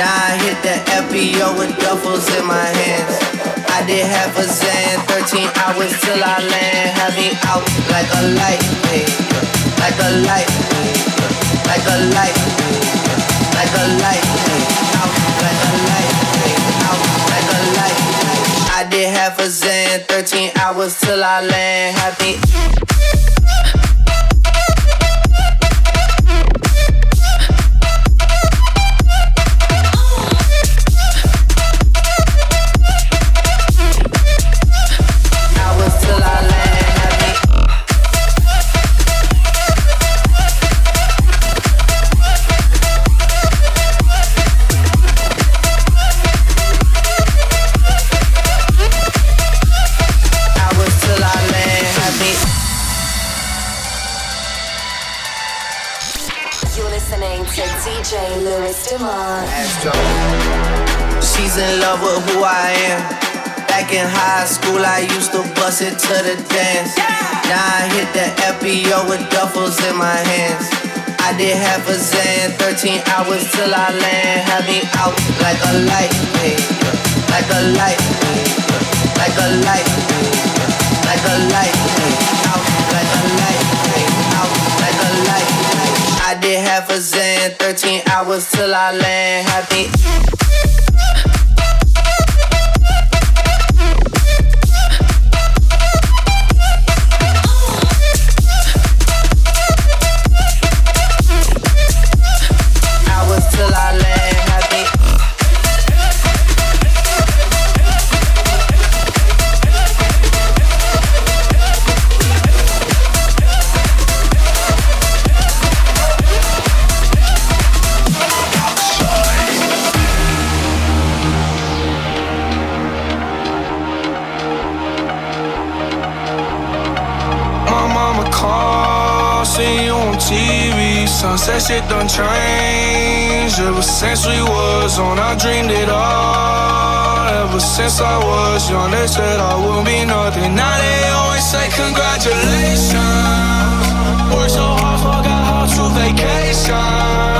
Now I hit the FBO with duffels in my hands. I did half a Xan, 13 hours till I land. Have me out like a light, like a light, like a light, like a light, out like a light, out like a light. I did half a Xan, 13 hours till I land. Have me. To the dance. Now I hit the FBO with duffels in my hands. I did half a Xan, 13 hours till I land. Have me out like a light, like a light, like a light, like a light, out like a light, out like a light. I did half a Xan, 13 hours till I land. Have me. Shit done changed. Ever since we was on, I dreamed it all. Ever since I was young, they said I would be nothing. Now they always say congratulations. Worked so hard, forgot how to vacation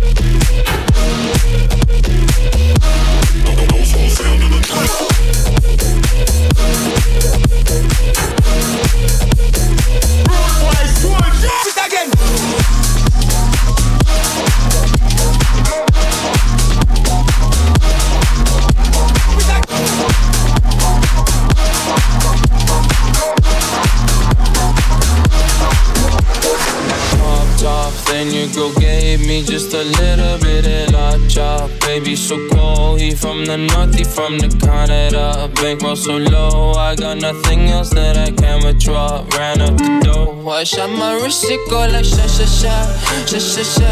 Shot my go like sha sha sha, sha sha sha.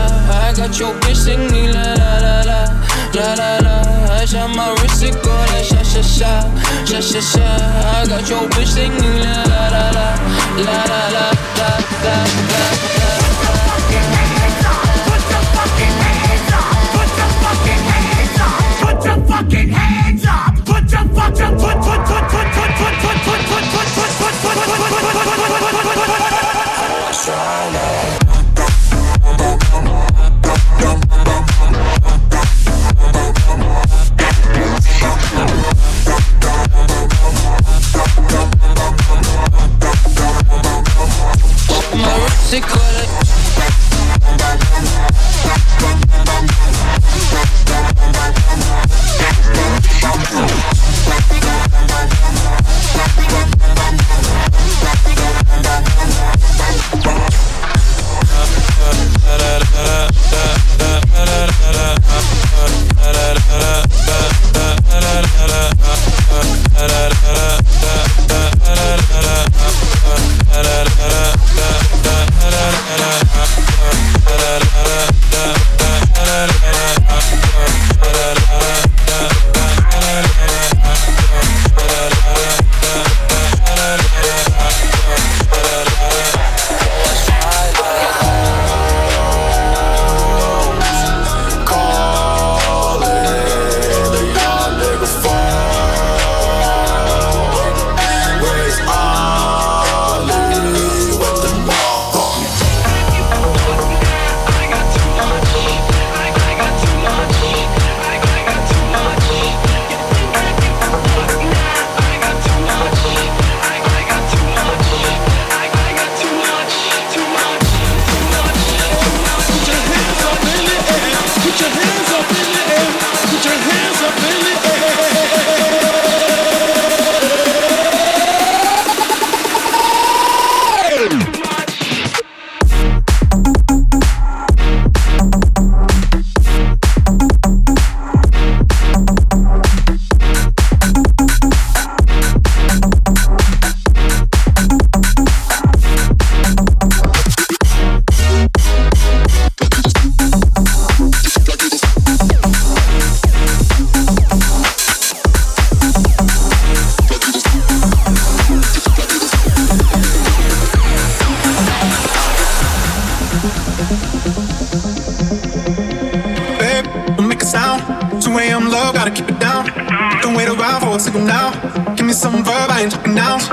A signal now. Give me some verb, I ain't talking nouns.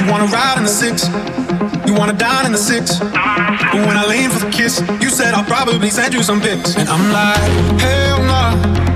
You wanna ride in the six, you wanna dine in the six. But when I lean for the kiss, you said I'll probably send you some pics. And I'm like, hell nah,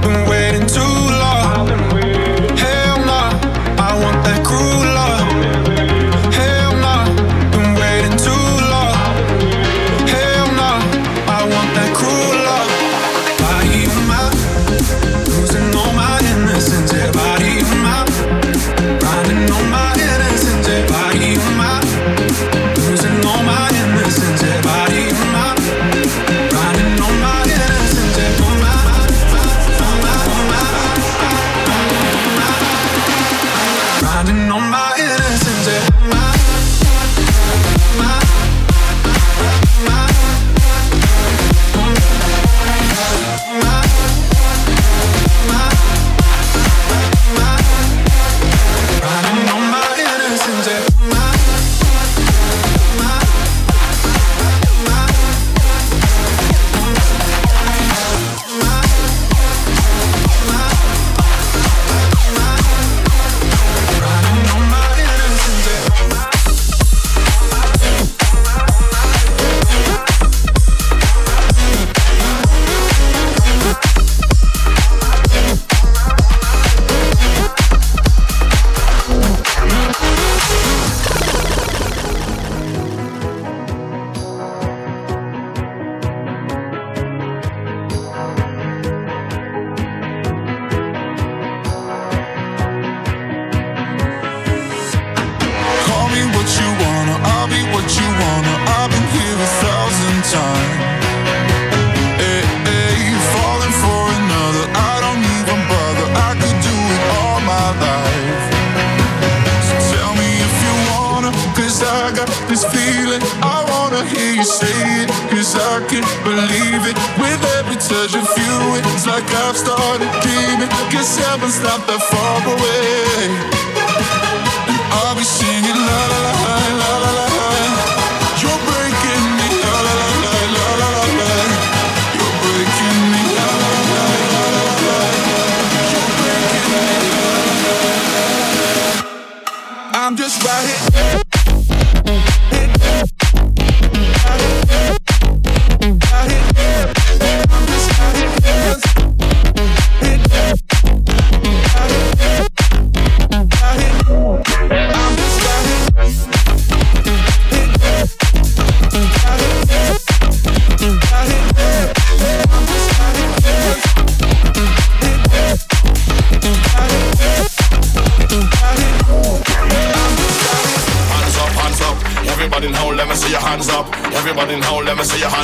you say it, cause I can believe it. With every touch of you, it's like I've started dreaming. Cause heaven's not that far away. And I'll be singing la la la la la la. You're breaking me la la la la la la. You're breaking me la la la la la la. You're breaking me la la la. I'm just right here.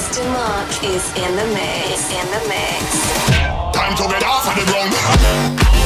Mr. Mark is in the mix. In the mix. Time to get off of the ground.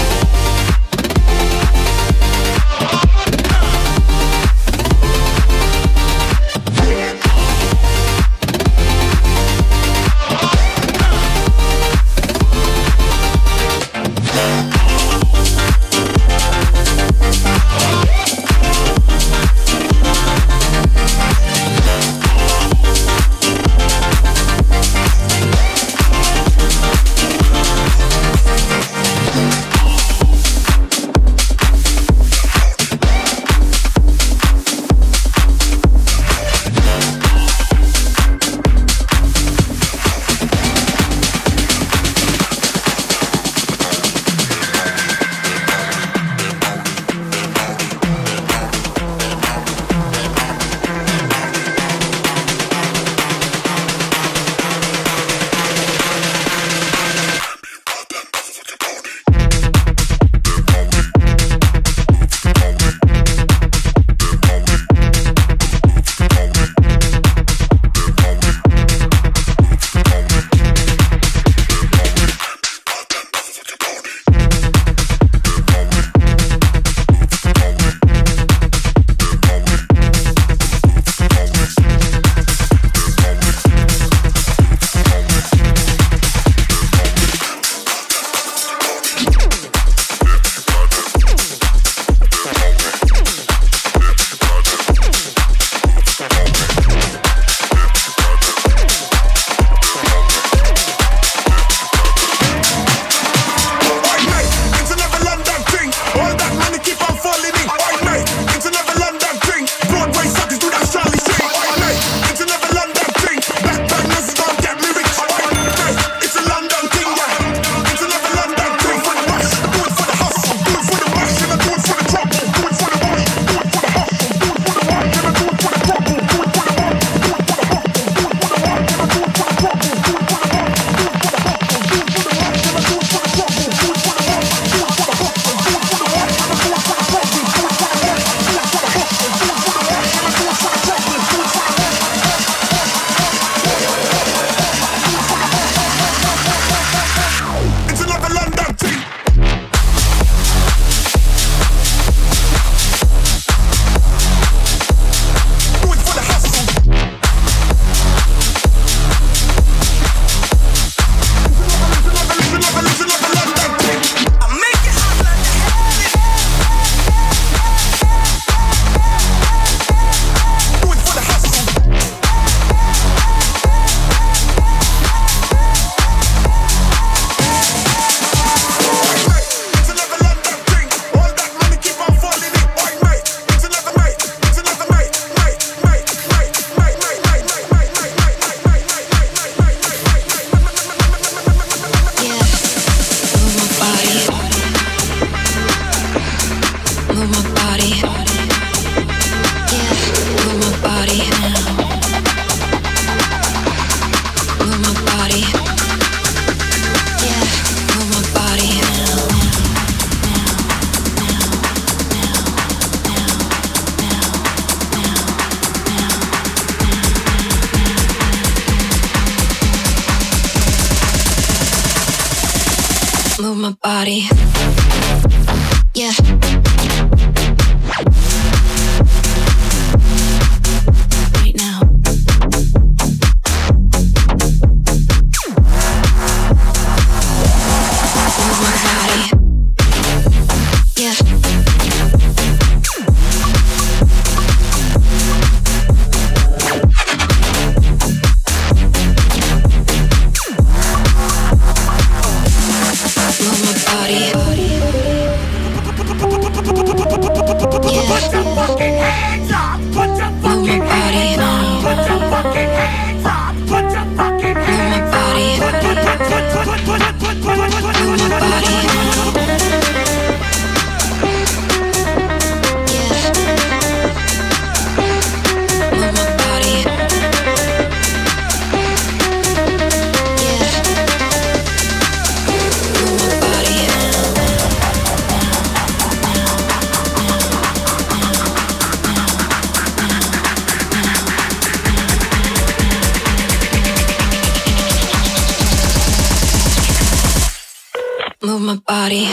Move my body.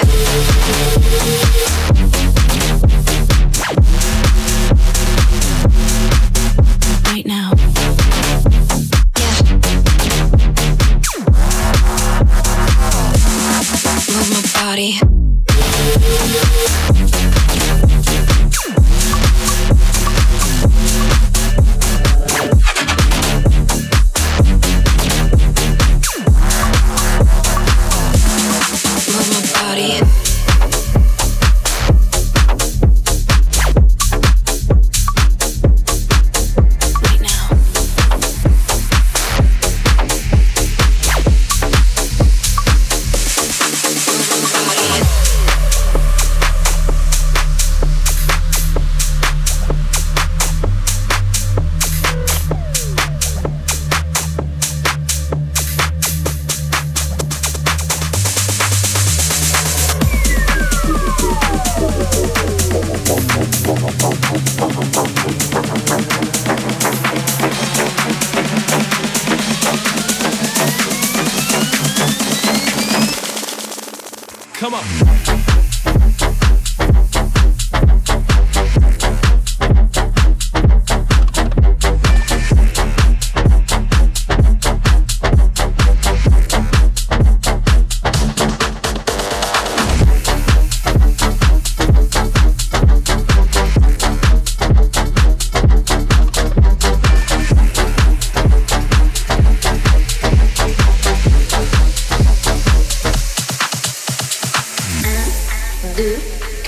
2,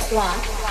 3.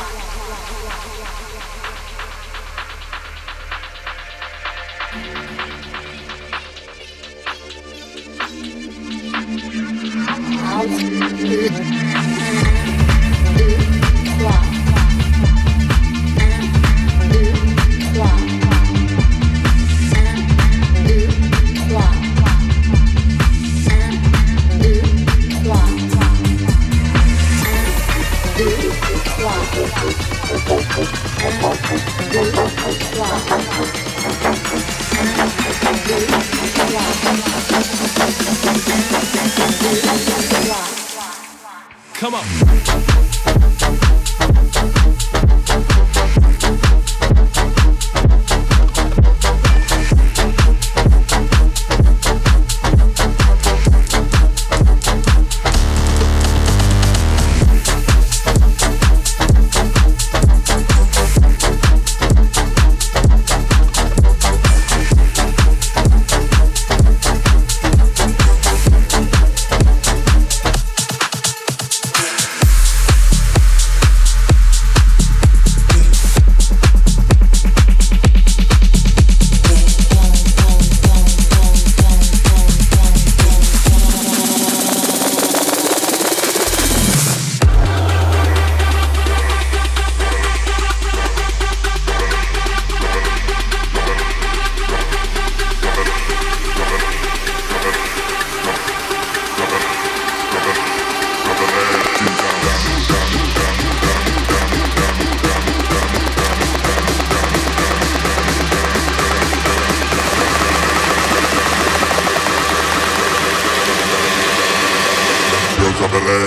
Come on.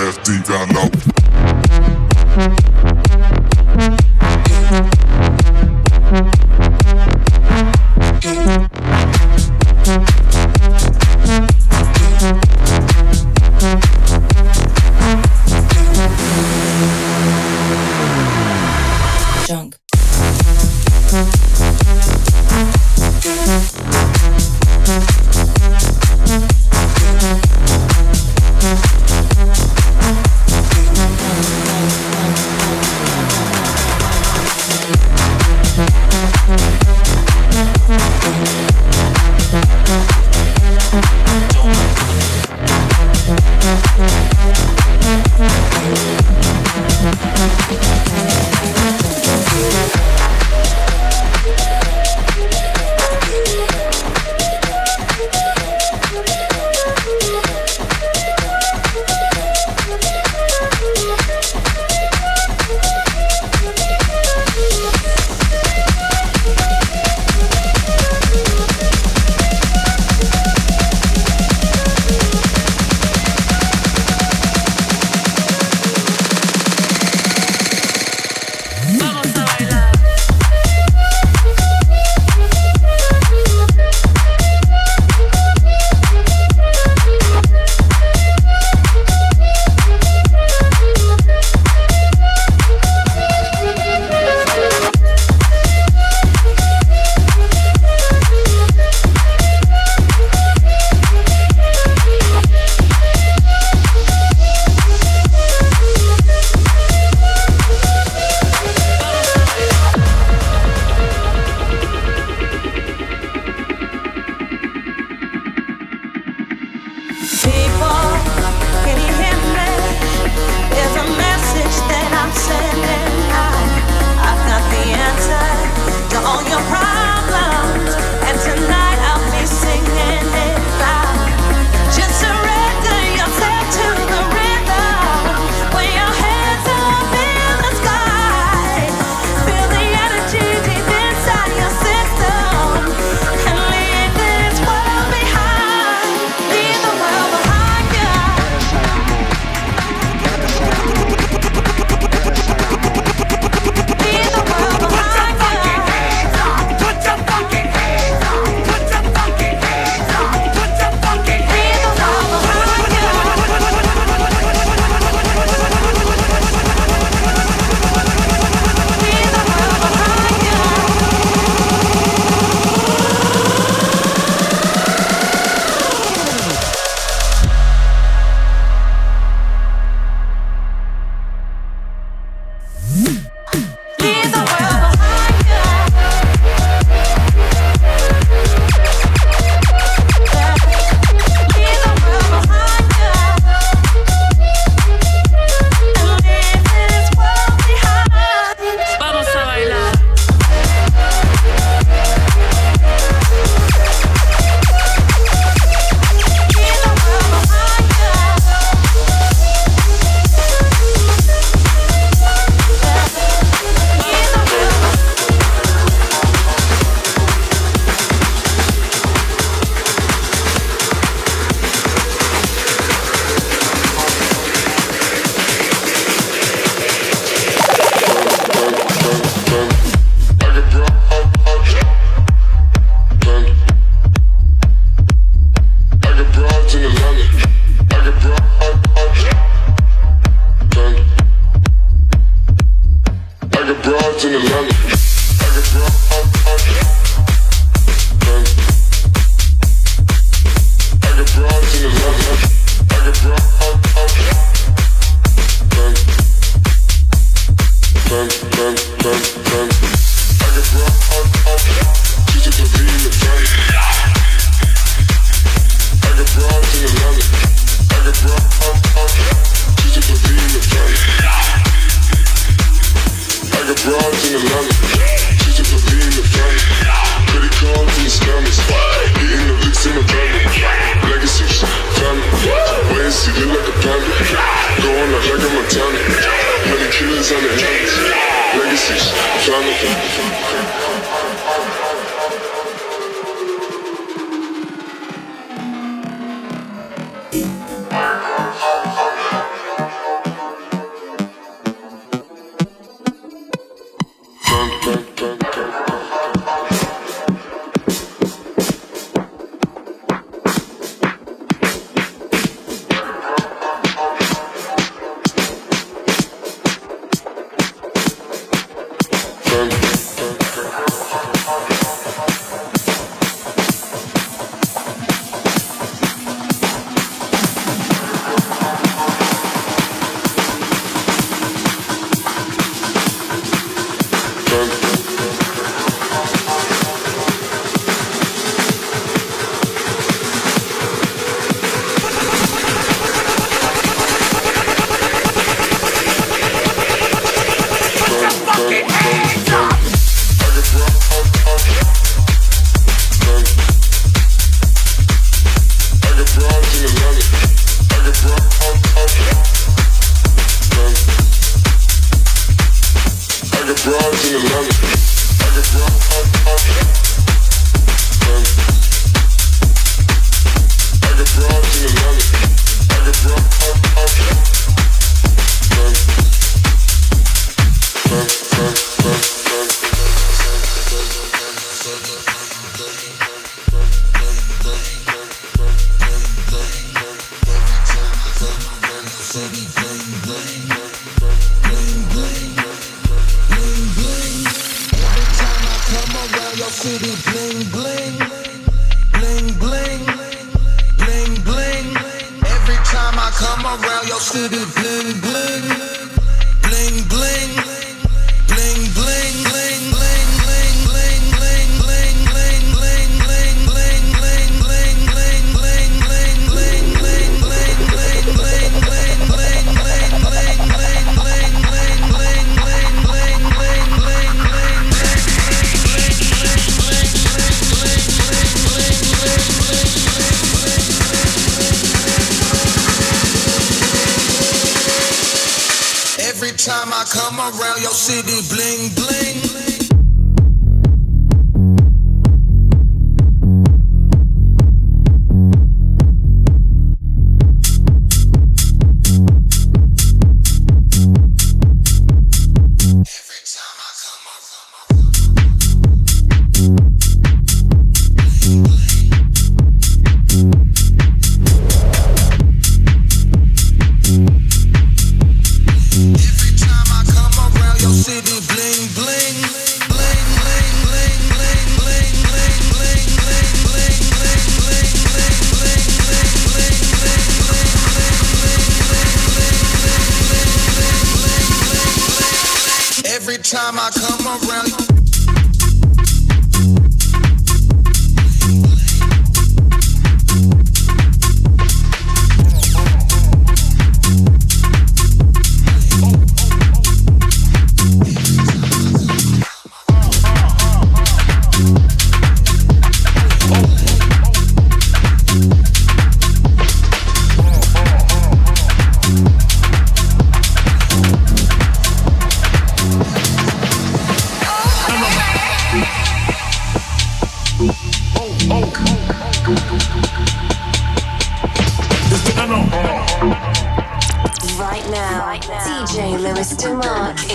Ass deep down low.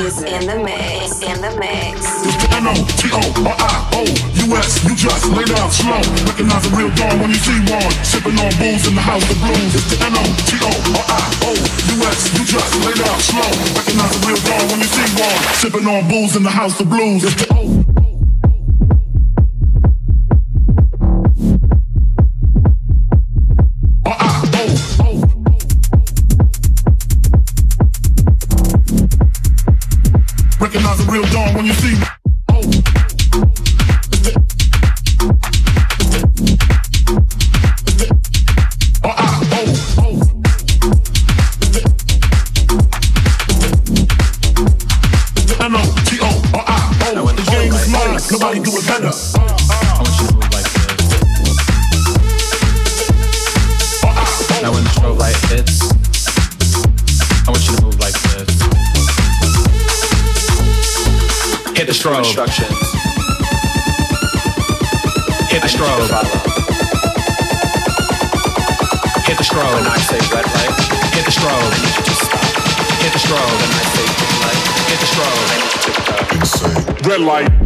In the mix, in the mix. You just laid out slow. Recognize a real when you see one. Sipping on booze in the house of blues. It's the you just laid out slow. Recognize a real when you see one. Sipping on booze in the house of blues. like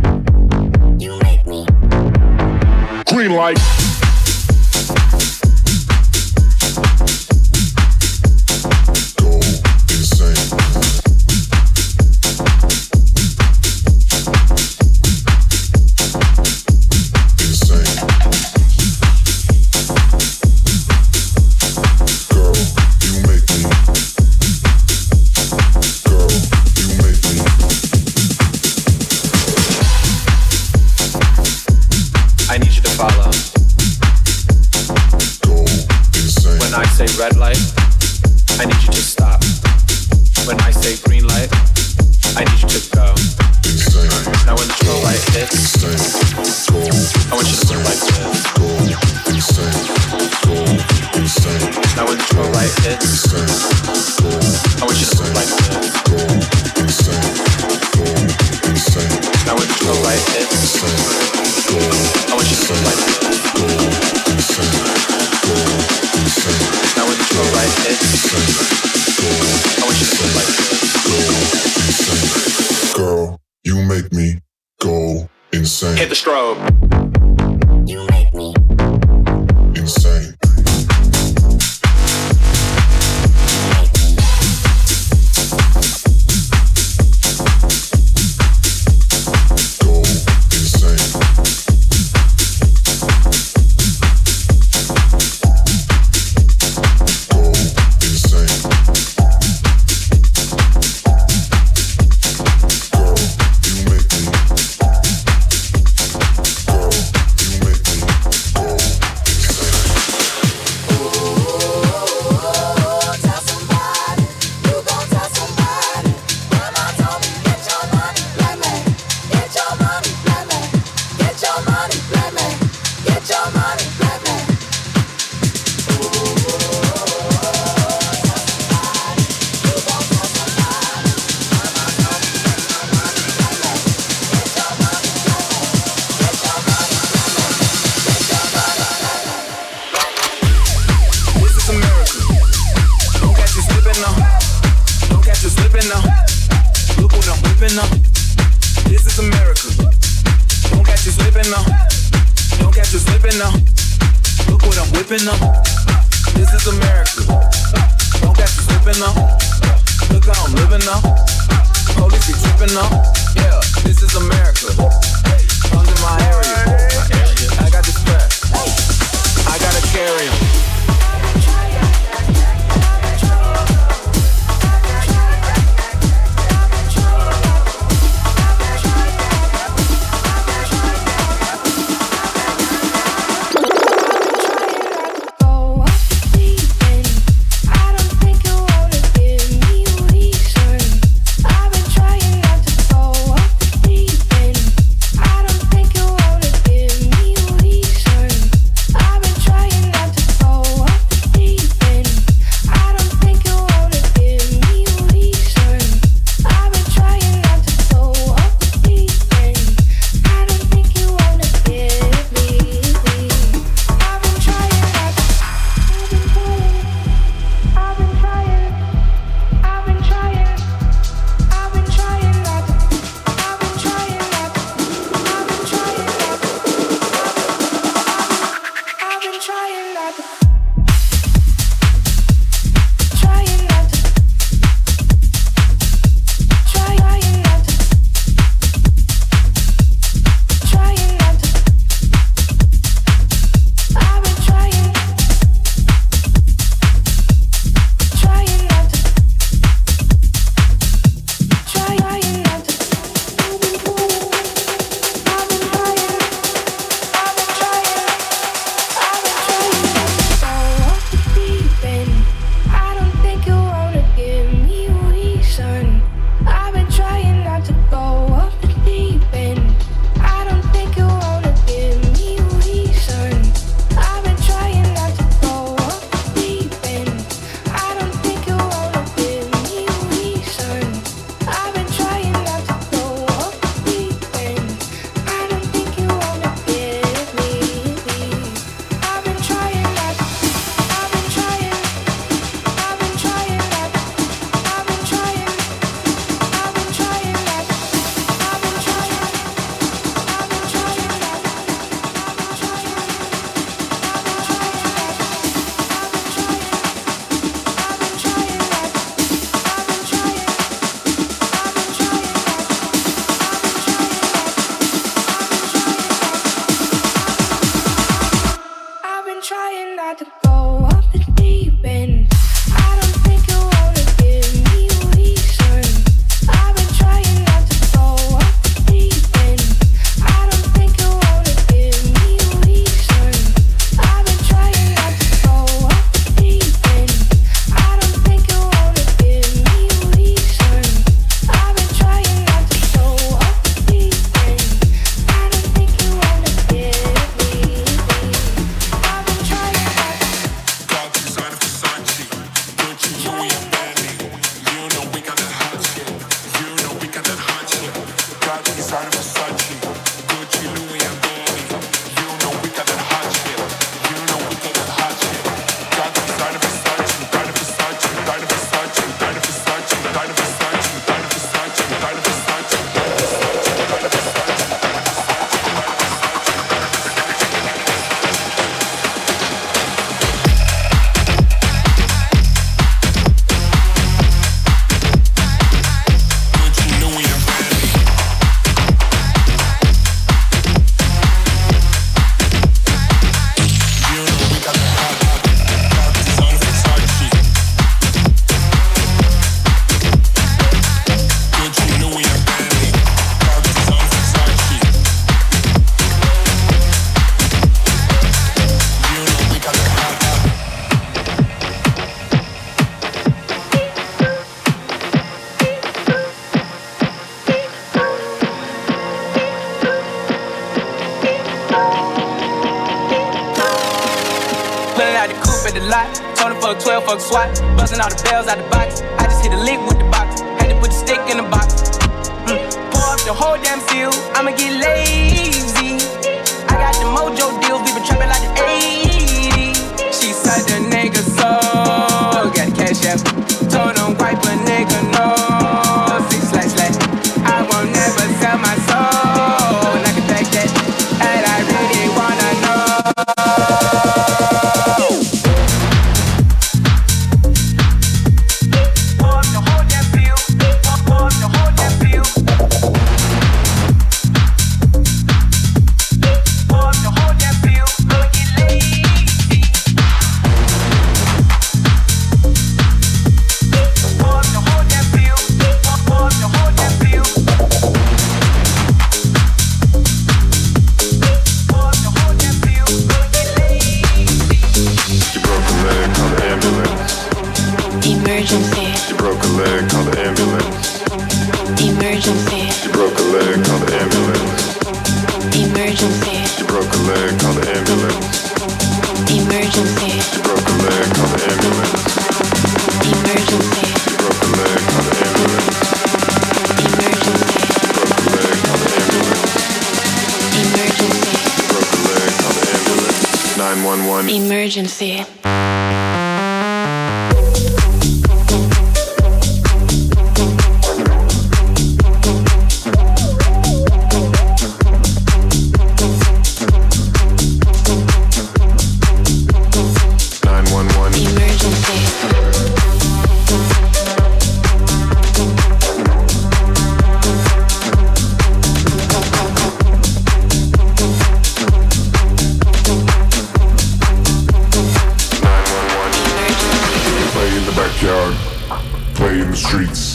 streets.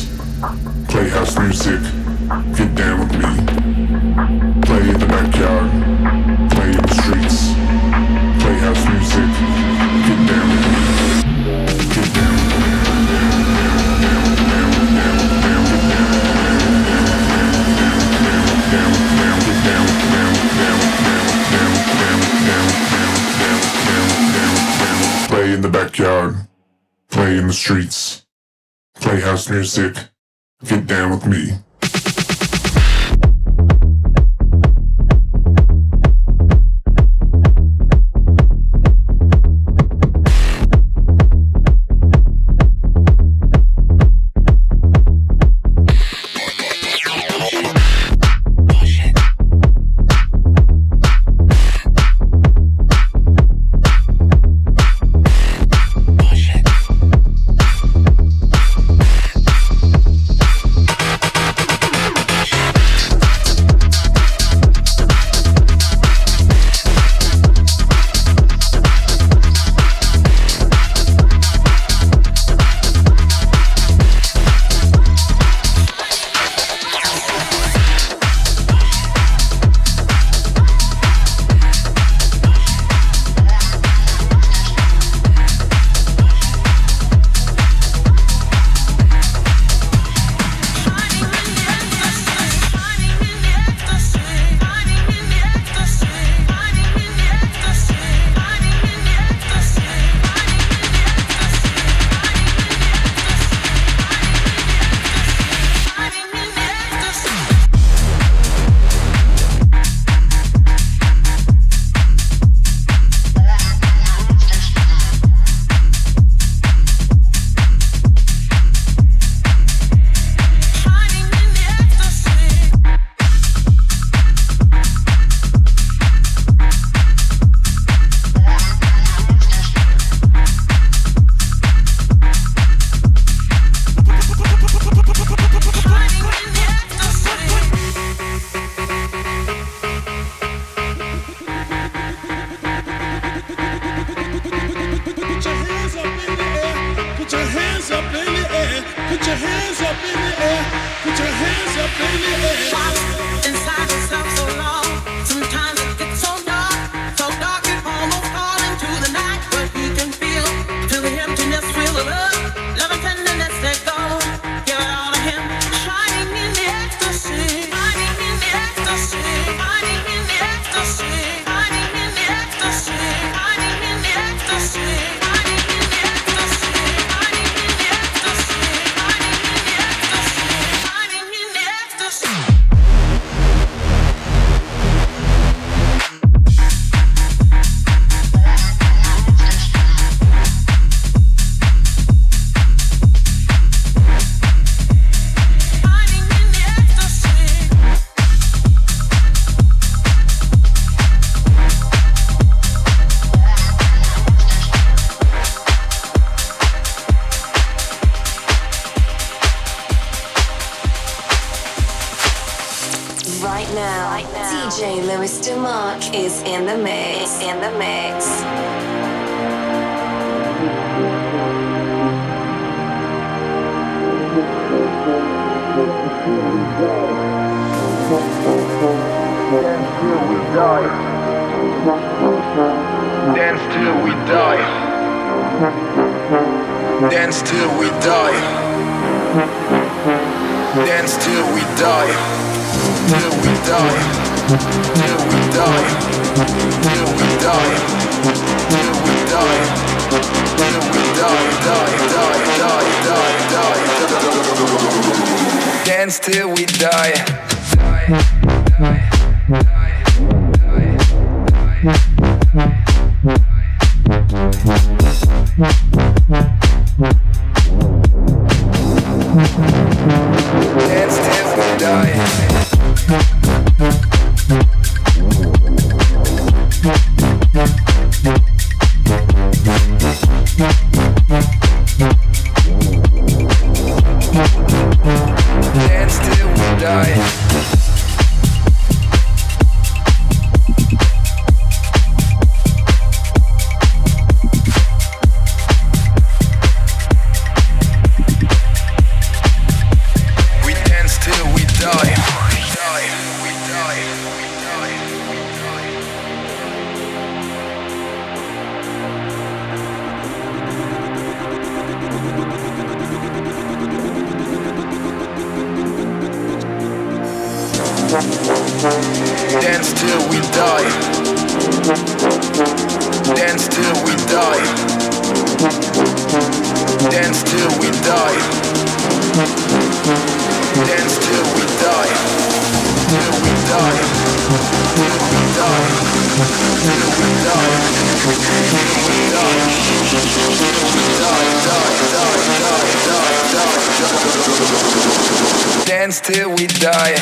music. Get down with me. is in the mix, in the mix. Dance till we die. Dance till we die. Dance till we die. Dance till we die. Till we die. Here we die. Here we die. Hill we die. Hill we die. Die. Die, die, die, die Dance till we die. Dance till we die. Dance till we die. Dance till we die. Dance till we die. Till we die. Till we die. Till we die. Till we die. Till we die. Die. Die. Die. Die. Die. Dance till we die.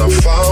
wanna